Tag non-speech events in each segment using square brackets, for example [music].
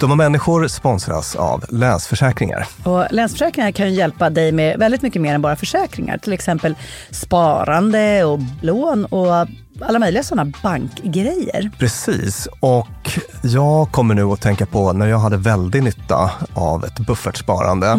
De och människor sponsras av Länsförsäkringar. Och Länsförsäkringar kan hjälpa dig med väldigt mycket mer än bara försäkringar. Till exempel sparande och lån och alla möjliga sådana bankgrejer. Precis, och jag kommer nu att tänka på när jag hade väldigt nytta av ett buffertsparande.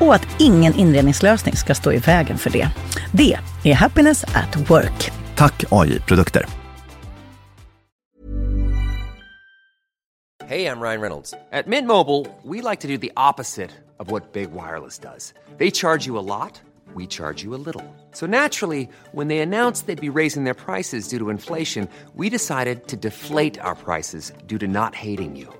och att ingen inredningslösning ska stå i vägen för det. Det är Happiness at Work. Tack AI-produkter. Hey, I'm Ryan Reynolds. At Mint Mobile, we like to do the opposite of what Big Wireless does. They charge you a lot, we charge you a little. So naturally, when they announced they'd be raising their prices due to inflation, we decided to deflate our prices due to not hating you.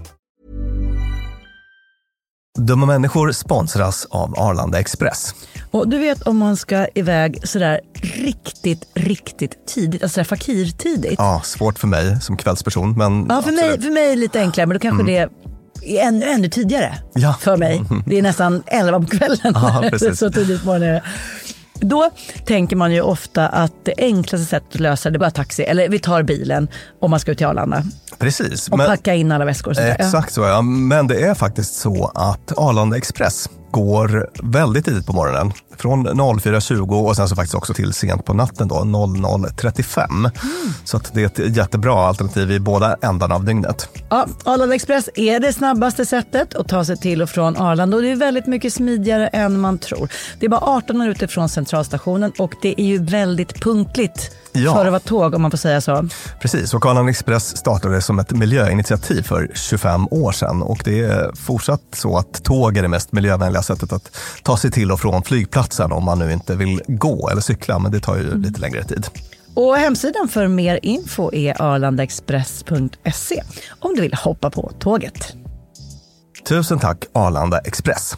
Dumma människor sponsras av Arlanda Express. Och du vet om man ska iväg sådär riktigt, riktigt tidigt, alltså fakirtidigt. Ja, svårt för mig som kvällsperson. Men Ja, för mig, för mig lite enklare, men då kanske det är ännu, ännu tidigare Ja. för mig. Det är nästan 11 på kvällen. Ja, [laughs] så tidigt på morgonen är det. Då tänker man ju ofta att det enklaste sättet att lösa det är bara taxi, eller vi tar bilen om man ska ut till Arlanda Precis. och men- packa in alla väskor. och sånt där. Ja. Exakt så ja. Men det är faktiskt så att Arlanda Express går väldigt tidigt på morgonen. Från 04.20 och sen så faktiskt också till sent på natten då, 00.35. Mm. Så att det är ett jättebra alternativ i båda ändarna av dygnet. Ja, Arlanda Express är det snabbaste sättet att ta sig till och från Arlanda och det är väldigt mycket smidigare än man tror. Det är bara 18 minuter från centralstationen och det är ju väldigt punktligt Ja. för att vara tåg om man får säga så. Precis, och Arlanda Express startade som ett miljöinitiativ för 25 år sedan och det är fortsatt så att tåg är det mest miljövänliga sättet att ta sig till och från flygplatsen om man nu inte vill gå eller cykla, men det tar ju Mm. lite längre tid. Och hemsidan för mer info är arlandaexpress.se om du vill hoppa på tåget. Tusen tack Arlanda Express.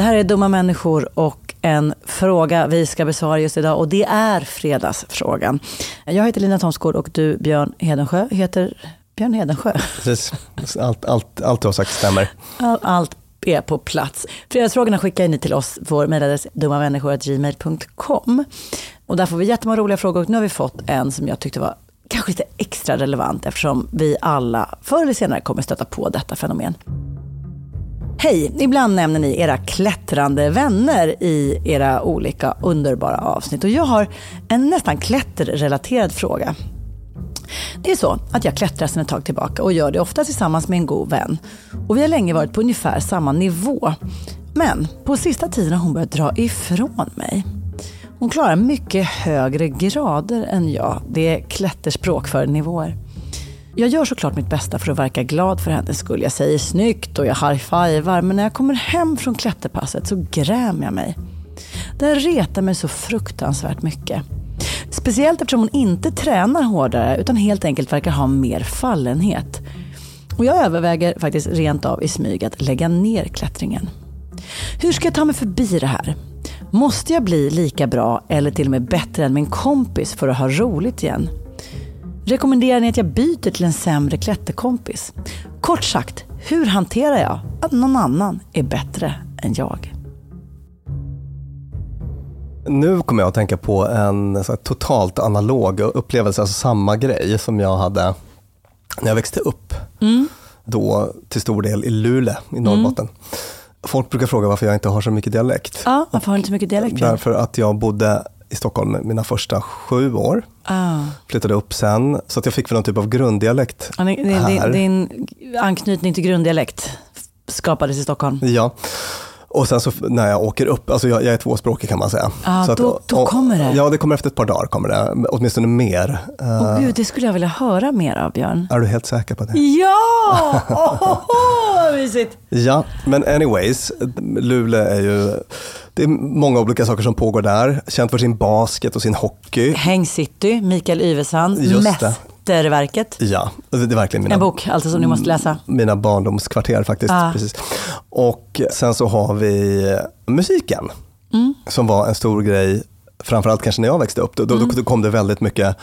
Det här är Dumma människor och en fråga vi ska besvara just idag och det är fredagsfrågan. Jag heter Lina Thomsgård och du Björn Hedensjö heter Björn Hedensjö. Precis. Allt, allt, allt du har sagt stämmer. All- Allt är på plats. Fredagsfrågorna skickar ni till oss. Vår mejladress dummamänniskor.gmail.com. Och där får vi jättemånga roliga frågor. Och nu har vi fått en som jag tyckte var kanske lite extra relevant eftersom vi alla förr eller senare kommer stöta på detta fenomen. Hej! Ibland nämner ni era klättrande vänner i era olika underbara avsnitt. Och jag har en nästan klätterrelaterad fråga. Det är så att jag klättrar sedan ett tag tillbaka och gör det ofta tillsammans med en god vän. Och vi har länge varit på ungefär samma nivå. Men på sista tiden har hon börjat dra ifrån mig. Hon klarar mycket högre grader än jag. Det är klätterspråk för nivåer. Jag gör såklart mitt bästa för att verka glad för hennes skull. Jag säger snyggt och jag high-fivar, men när jag kommer hem från klätterpasset så grämer jag mig. Det här retar mig så fruktansvärt mycket. Speciellt eftersom hon inte tränar hårdare utan helt enkelt verkar ha mer fallenhet. Och jag överväger faktiskt rent av i smyg att lägga ner klättringen. Hur ska jag ta mig förbi det här? Måste jag bli lika bra eller till och med bättre än min kompis för att ha roligt igen? Rekommenderar ni att jag byter till en sämre klätterkompis? Kort sagt, hur hanterar jag att någon annan är bättre än jag? Nu kommer jag att tänka på en totalt analog upplevelse, alltså samma grej som jag hade när jag växte upp. Då till stor del i Luleå i Norrbotten. Folk brukar fråga varför jag inte har så mycket dialekt. Ja, varför har du inte så mycket dialekt? Därför att jag bodde i Stockholm mina första sju år. Ah. Flyttade upp sen, så att jag fick väl någon typ av grunddialekt din, din, här. din anknytning till grunddialekt skapades i Stockholm. Ja. Och sen så när jag åker upp, alltså jag, jag är tvåspråkig kan man säga. Ah, så att, då- kommer det. Ja, det kommer efter ett par dagar, kommer det. åtminstone mer. Åh gud, det skulle jag vilja höra mer av Björn. är du helt säker på det? Ja! [laughs] Oh, vad mysigt. Ja, men anyways, Luleå är ju, det är många olika saker som pågår där. Känt för sin basket och sin hockey. Häng City, Mikael Yvesand, Just det. Mästerverket. Ja, det är verkligen mina, En bok alltså som ni måste läsa. mina barndomskvarter faktiskt. Ah. Precis. Och sen så har vi musiken, Mm. som var en stor grej, framförallt kanske när jag växte upp. Då, då, Mm. då kom det väldigt mycket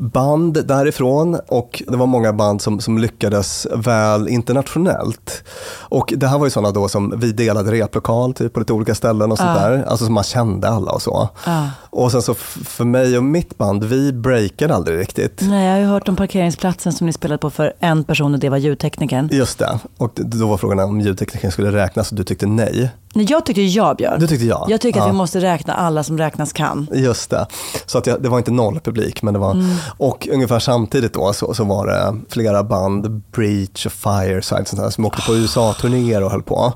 band därifrån och det var många band som, som lyckades väl internationellt. Och det här var ju sådana då som vi delade replokal typ, på lite olika ställen och sånt Ah. där. Alltså som man kände alla och så. Ah. Och sen så för mig och mitt band, vi breakade aldrig riktigt. Nej, jag har ju hört om parkeringsplatsen som ni spelade på för en person och det var ljudteknikern. Just det. Och då var frågan om ljudtekniken skulle räknas och du tyckte nej. Nej, jag tyckte ja, Björn. Du tyckte ja. Jag tycker att Ja. vi måste räkna alla som räknas kan. Just det. Så att jag, det var inte noll publik, men det var... Mm. Och ungefär samtidigt då så, så var det flera band, Breach och Fireside, sånt där, som åkte på USA-turnéer och höll på.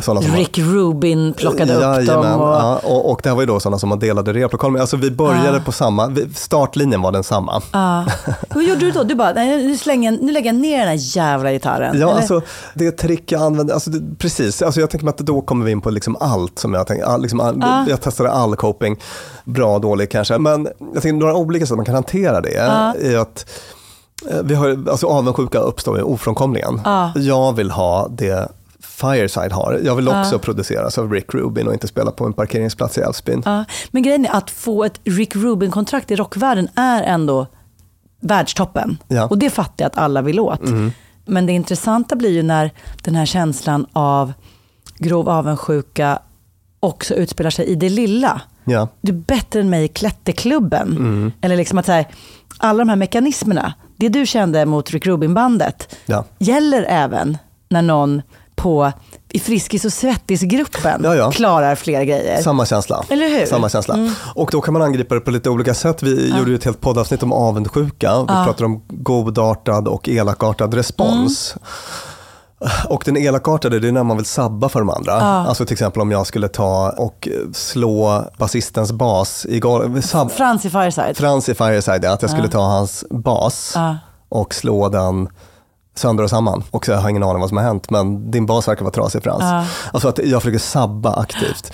Sådana som Rick Rubin plockade upp Jajamän, dem. Och... ja, och, och det här var ju då sådana som man delade replokal med. Alltså vi började på samma, startlinjen var densamma. Ja. [laughs] Hur gjorde du då? Du bara, nej, nu, slänger, nu lägger jag ner den här jävla gitarren. Ja, eller? alltså det trick jag använde, alltså det, precis, alltså jag tänker mig att då kommer vi in på liksom allt som jag tänkte, liksom, all, jag testade all coping, bra, dålig kanske, men jag tänker några olika sätt man kan hantera det är att eh, vi har, alltså avundsjuka uppstår ju ofrånkomligen. Jag vill ha det Fireside har. Jag vill också produceras av Rick Rubin och inte spela på en parkeringsplats i Älvsbyn. Ja, men grejen är att få ett Rick Rubin-kontrakt i rockvärlden är ändå världstoppen. Ja. Mm. Och det fattar jag att alla vill åt. Men det intressanta blir ju när den här känslan av grov avundsjuka också utspelar sig i det lilla. Ja. Du är bättre än mig i klätterklubben. Mm. Eller liksom att så här, alla de här mekanismerna, det du kände mot Rick Rubin-bandet, Ja. gäller även när någon på, i Friskis och Svettis-gruppen Ja, ja. klarar fler grejer. Samma känsla. Eller hur? Mm. Samma känsla. Och då kan man angripa det på lite olika sätt. Vi gjorde ju ett helt poddavsnitt om avundsjuka. Vi pratade om godartad och elakartad respons. Mm. Och den elakartade, det är när man vill sabba för de andra. Alltså till exempel om jag skulle ta och slå basistens bas i golvet. Frans i Fireside. Frans i Fireside, ja, att jag skulle ta hans bas Ja. och slå den sönder och samman. Och så jag har ingen aning vad som har hänt, men din bas verkar vara trasig Frans. Alltså att jag försöker sabba aktivt.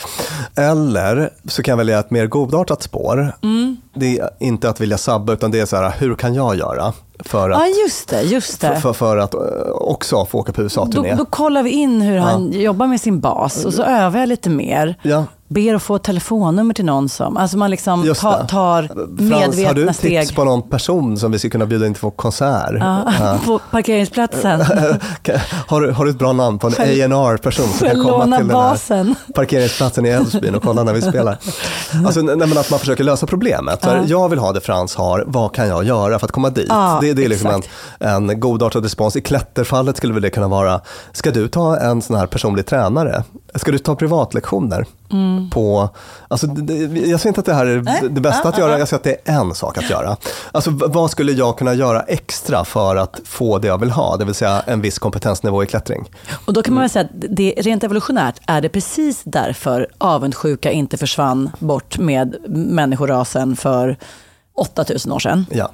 Eller så kan jag välja ett mer godartat spår. Mm. Det är inte att vilja sabba, utan det är så här, hur kan jag göra för att, Ja, just det. Just för, det. för, för att eh, också få åka på Då, USA-turné? då kollar vi in hur han jobbar med sin bas och så övar jag lite mer. Ja. Ber att få telefonnummer till någon som, alltså man liksom ta, tar Frans, har du medvetna tips steg. på någon person som vi skulle kunna bjuda in till vår konsert? Ja, [laughs] på parkeringsplatsen. [laughs] Har du, har du ett bra namn på en Själv- A&R person som kan komma till den här basen? [laughs] parkeringsplatsen i Älvsbyn och kolla när vi spelar? Alltså, nej, men att man försöker lösa problemet. Här, Jag vill ha det Frans har, vad kan jag göra för att komma dit? Ja, det, det är liksom en, en godartad respons. I klätterfallet skulle väl det kunna vara, ska du ta en sån här personlig tränare? Ska du ta privatlektioner? Mm. På, alltså, jag ser inte att det här är det bästa att göra, jag ser att det är en sak att göra. Alltså, vad skulle jag kunna göra extra för att få det jag vill ha? Det vill säga en viss kompetensnivå i klättring. Och då kan man väl säga att det, rent evolutionärt är det precis därför avundsjuka inte försvann bort med människorasen för 8000 år sedan. Ja.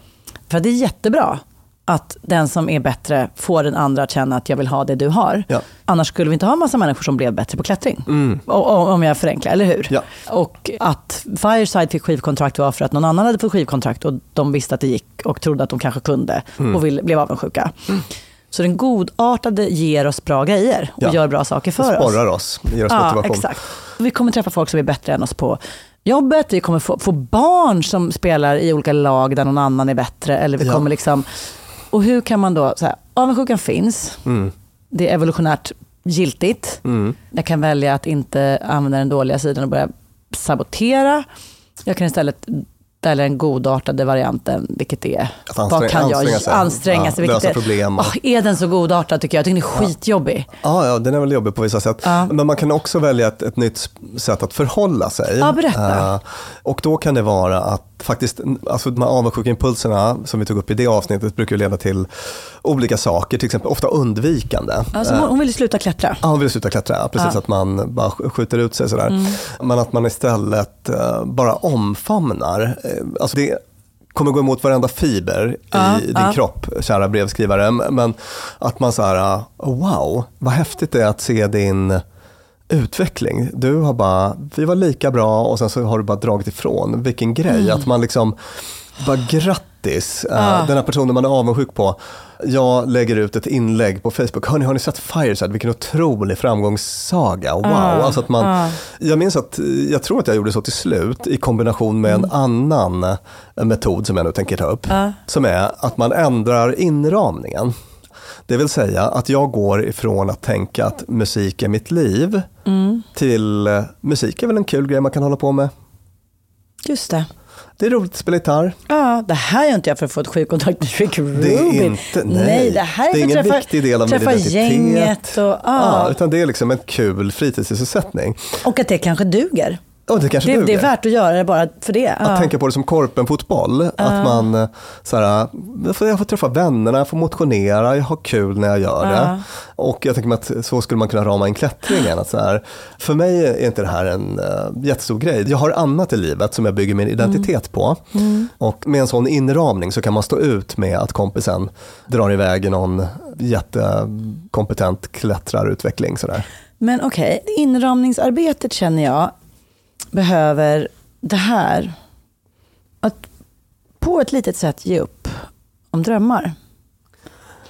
För det är jättebra att den som är bättre får den andra att känna att jag vill ha det du har. Ja. Annars skulle vi inte ha en massa människor som blev bättre på klättring. Och, och, om jag förenklar, eller hur? Ja. Och att Fireside fick skivkontrakt var för att någon annan hade fått skivkontrakt och de visste att det gick och trodde att de kanske kunde och vill, blev avundsjuka. Så den godartade ger oss bra grejer och Ja. gör bra saker för Det oss. sporrar oss, ger oss Ja, motivation. exakt. Vi kommer träffa folk som är bättre än oss på jobbet. Vi kommer få, få barn som spelar i olika lag där någon annan är bättre. Eller vi Ja. kommer liksom, och hur kan man då, så här, avundsjukan finns. Mm. Det är evolutionärt giltigt. Jag kan välja att inte använda den dåliga sidan och börja sabotera. Jag kan istället eller den godartade varianten, vilket är, Att vad anstränga- kan jag anstränga sig. anstränga Ja, sig? lösa är, problem och- Åh, är den så godartad tycker jag? Jag tycker den är skitjobbig. Ja, ja, den är väl jobbig på vissa sätt. Ja. Men man kan också välja ett, ett nytt sätt att förhålla sig. Ja, berätta. Eh, och då kan det vara att faktiskt, alltså de här avundsjuka impulserna som vi tog upp i det avsnittet brukar ju leda till olika saker, till exempel ofta undvikande. Alltså, hon, hon vill sluta klättra. Ja, hon vill sluta klättra, precis Ja. att man bara sk- skjuter ut sig sådär. Mm. Men att man istället eh, bara omfamnar. Eh, alltså det kommer gå emot varenda fiber Ja, i din ja. kropp, kära brevskrivare. Men att man så här, wow, vad häftigt det är att se din utveckling. Du har bara, vi var lika bra och sen så har du bara dragit ifrån. Vilken grej, Mm. att man liksom, bara grattis, Ja. den här personen man är avundsjuk på. Jag lägger ut ett inlägg på Facebook, hörni har ni sett Fireside, vilken otrolig framgångssaga, wow. Ja, Alltså att man, ja. Jag minns att, jag tror att jag gjorde så till slut i kombination med Mm. en annan eh, metod som jag nu tänker ta upp. Som är att man ändrar inramningen. Det vill säga att jag går ifrån att tänka att musik är mitt liv Mm. till eh, musik är väl en kul grej man kan hålla på med. Just det. Det är roligt att spela gitarr. Ja, det här gör inte jag för att få ett sjukkontakt med Rick Rubin. Det är inte, nej. det här är, det är ingen träffa, viktig del av min identitet. gänget och, Ja, ja. utan det är liksom en kul fritidssysselsättning. och att det kanske duger. Och det kanske Det, det är värt att göra det bara för det. Att Ja. tänka på det som korpenfotboll. Att man eh, så här, jag får, jag får träffa vännerna, jag får motionera, jag har kul när jag gör det. Ja. Och jag tänker mig att så skulle man kunna rama in klättringen. Att så här, för mig är inte det här en uh, jättestor grej. Jag har annat i livet som jag bygger min identitet på. Och med en sån inramning så kan man stå ut med att kompisen drar iväg i någon jättekompetent klättrarutveckling. Så där. Men okej, inramningsarbetet känner jag behöver det här. Att på ett litet sätt ge upp om drömmar.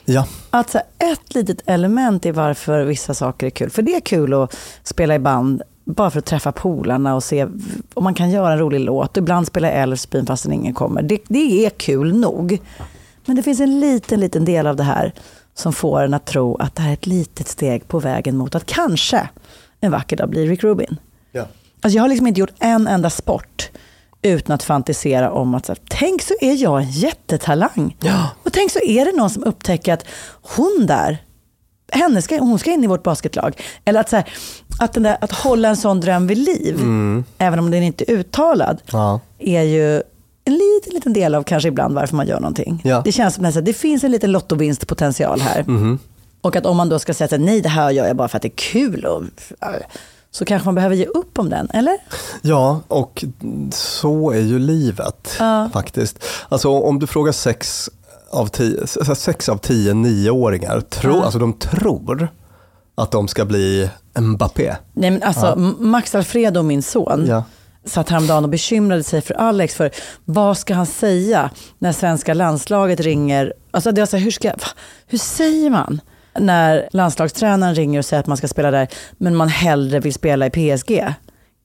Ja, Att så här, ett litet element i varför vissa saker är kul. För det är kul att spela i band bara för att träffa polarna och se om man kan göra en rolig låt. Ibland spela Älvsbyn fastän ingen kommer. Det, det är kul nog. Men det finns en liten, liten del av det här som får en att tro att det här är ett litet steg på vägen mot att kanske en vacker dag bli Rick Rubin. Ja. Alltså jag har liksom inte gjort en enda sport utan att fantisera om att så här, tänk så är jag en jättetalang. Och tänk så är det någon som upptäcker att hon där, henne ska, hon ska in i vårt basketlag. Eller att, så här, att, den där, att hålla en sån dröm vid liv, även om den inte är uttalad, Ja. är ju en liten, liten del av kanske ibland varför man gör någonting. Ja. Det känns som att det finns en liten lottovinstpotential här. Och att om man då ska säga att nej, det här gör jag bara för att det är kul. Och, så kanske man behöver ge upp om den, eller? Ja, och så är ju livet faktiskt. Alltså om du frågar sex av tio, sex av tio nioåringar, tro, alltså de tror att de ska bli Mbappé. Nej, men alltså, M- Max Alfredo, min son, Ja. satt häromdagen och bekymrade sig för Alex. För vad ska han säga när svenska landslaget ringer? Alltså, det var så här, hur, ska, hur säger man när landslagstränaren ringer och säger att man ska spela där, men man hellre vill spela i PSG?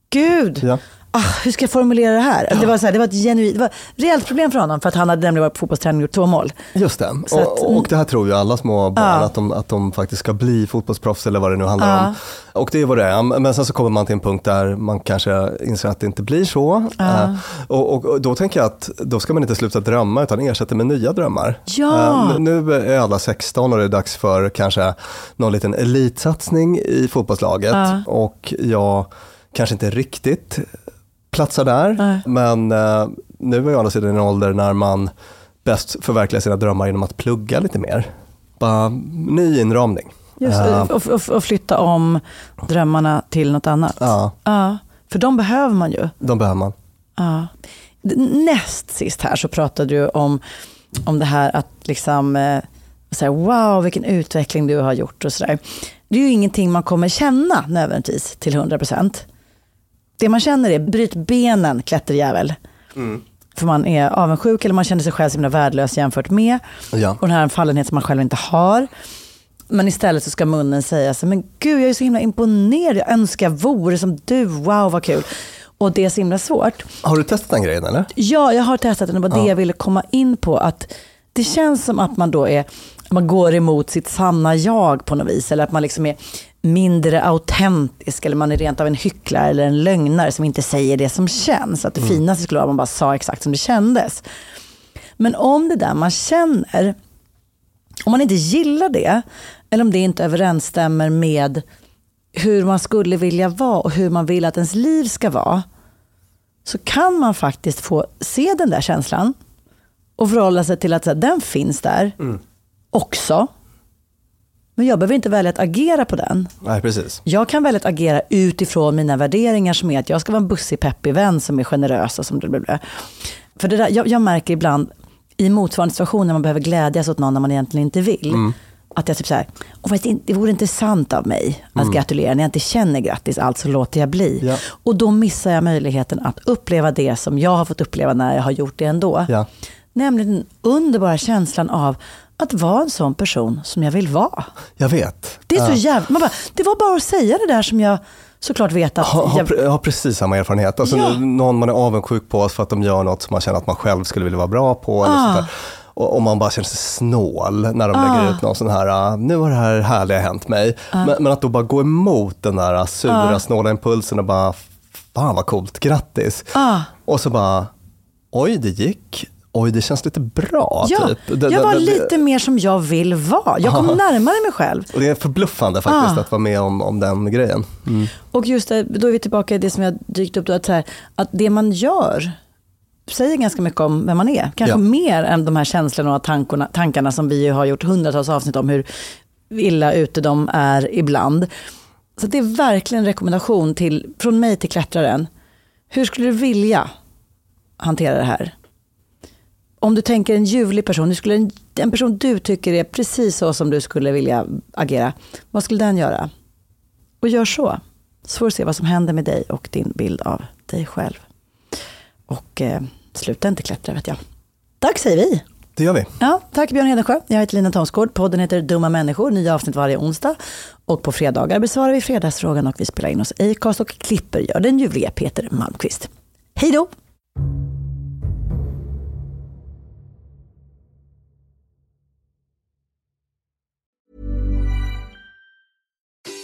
Gud! Ja. Ah, hur ska jag formulera det här? Det, var så här det var ett genuint, det var ett reellt problem för honom, för att han hade nämligen varit på fotbollsträning och gjort två mål. Just det, Så att- och, och det här tror ju alla små barn, Ja. att, de, att de faktiskt ska bli fotbollsproffs eller vad det nu handlar om. Och det är vad det är, men sen så kommer man till en punkt där man kanske inser att det inte blir så. Eh, och, och, och då tänker jag att då ska man inte sluta drömma utan ersätta med nya drömmar. Ja. Eh, nu är alla 16 och det är dags för kanske någon liten elitsatsning i fotbollslaget. Och jag kanske inte riktigt platsar där. Nej. Men eh, nu är jag å andra sidan i en ålder när man bäst förverkligar sina drömmar genom att plugga lite mer. Bara ny inramning. Just, Eh, och, och, och flytta om drömmarna till något annat. Ja. Ja, för de behöver man ju. de behöver man. Ja. Näst sist här så pratade du om, om det här att liksom, eh, så här, wow vilken utveckling du har gjort och sådär. Det är ju ingenting man kommer känna nödvändigtvis till 100%. Det man känner är bryt benen klätterjävel. För man är avundsjuk eller man känner sig själv så himla värdelös jämfört med. Ja. Och den här är en fallenhet som man själv inte har. Men istället så ska munnen säga så men gud jag är så himla imponerad, jag önskar jag vore som du, wow vad kul. Och det är så himla svårt. Har du testat den grejen eller? Ja, jag har testat den och det var det jag ville komma in på. Att det känns som att man då är, man går emot sitt sanna jag på något vis. Eller att man liksom är mindre autentisk eller man är rent av en hycklare eller en lögnare som inte säger det som känns. Att det mm. finaste skulle vara att man bara sa exakt som det kändes. Men om det där man känner, om man inte gillar det, eller om det inte överensstämmer med hur man skulle vilja vara och hur man vill att ens liv ska vara, så kan man faktiskt få se den där känslan och förhålla sig till att här, den finns där mm. också. Men jag behöver inte välja att agera på den. Nej, precis. Jag kan välja att agera utifrån mina värderingar som är att jag ska vara en bussig, peppig vän som är generös och som blablabla. För det där, jag, jag märker ibland i motsvarande situation när man behöver glädjas åt någon när man egentligen inte vill. Mm. Att jag typ så här, det vore inte sant av mig att mm. gratulera när jag inte känner grattis, alltså låter jag bli. Ja. Och då missar jag möjligheten att uppleva det som jag har fått uppleva när jag har gjort det ändå. Ja. Nämligen den underbara känslan av att vara en sån person som jag vill vara. Jag vet. Det är så jävla... Man bara, det var bara att säga det där som jag såklart vet att... Jag har, jag har precis samma erfarenhet. Alltså, ja. Någon man är avundsjuk på för att de gör något som man känner att man själv skulle vilja vara bra på. Eller ah. och, och, man bara känner sig snål när de ah. lägger ut någon sån här, ah, nu har det här härliga hänt mig. Ah. Men, men, att då bara gå emot den där sura, ah. snåla impulsen och bara, fan vad coolt, grattis. Ah. Och så bara, oj det gick oj det känns lite bra. Ja, typ. det, jag var det, lite mer som jag vill vara. Jag kom aha. närmare mig själv. Och det är förbluffande faktiskt ah. att vara med om, om den grejen. Mm. Och just det, då är vi tillbaka i det som jag dykt upp då, att, här, att det man gör säger ganska mycket om vem man är. Kanske ja. mer än de här känslorna och tankarna, tankarna som vi har gjort hundratals avsnitt om hur illa ute de är ibland. Så det är verkligen en rekommendation till, från mig till klättraren. Hur skulle du vilja hantera det här? Om du tänker en ljuvlig person, du skulle, en person du tycker är precis så som du skulle vilja agera, vad skulle den göra? Och gör så. Så får du se vad som händer med dig och din bild av dig själv. Och eh, sluta inte klättra vet jag. Tack säger vi. Det gör vi. Ja, tack Björn Hedensjö. Jag heter Lina Thomsgård. Podden heter Dumma människor. Nya avsnitt varje onsdag. Och på fredagar besvarar vi fredagsfrågan och vi spelar in hos Acast och klipper gör den ljuvliga Peter Malmqvist. Hej då!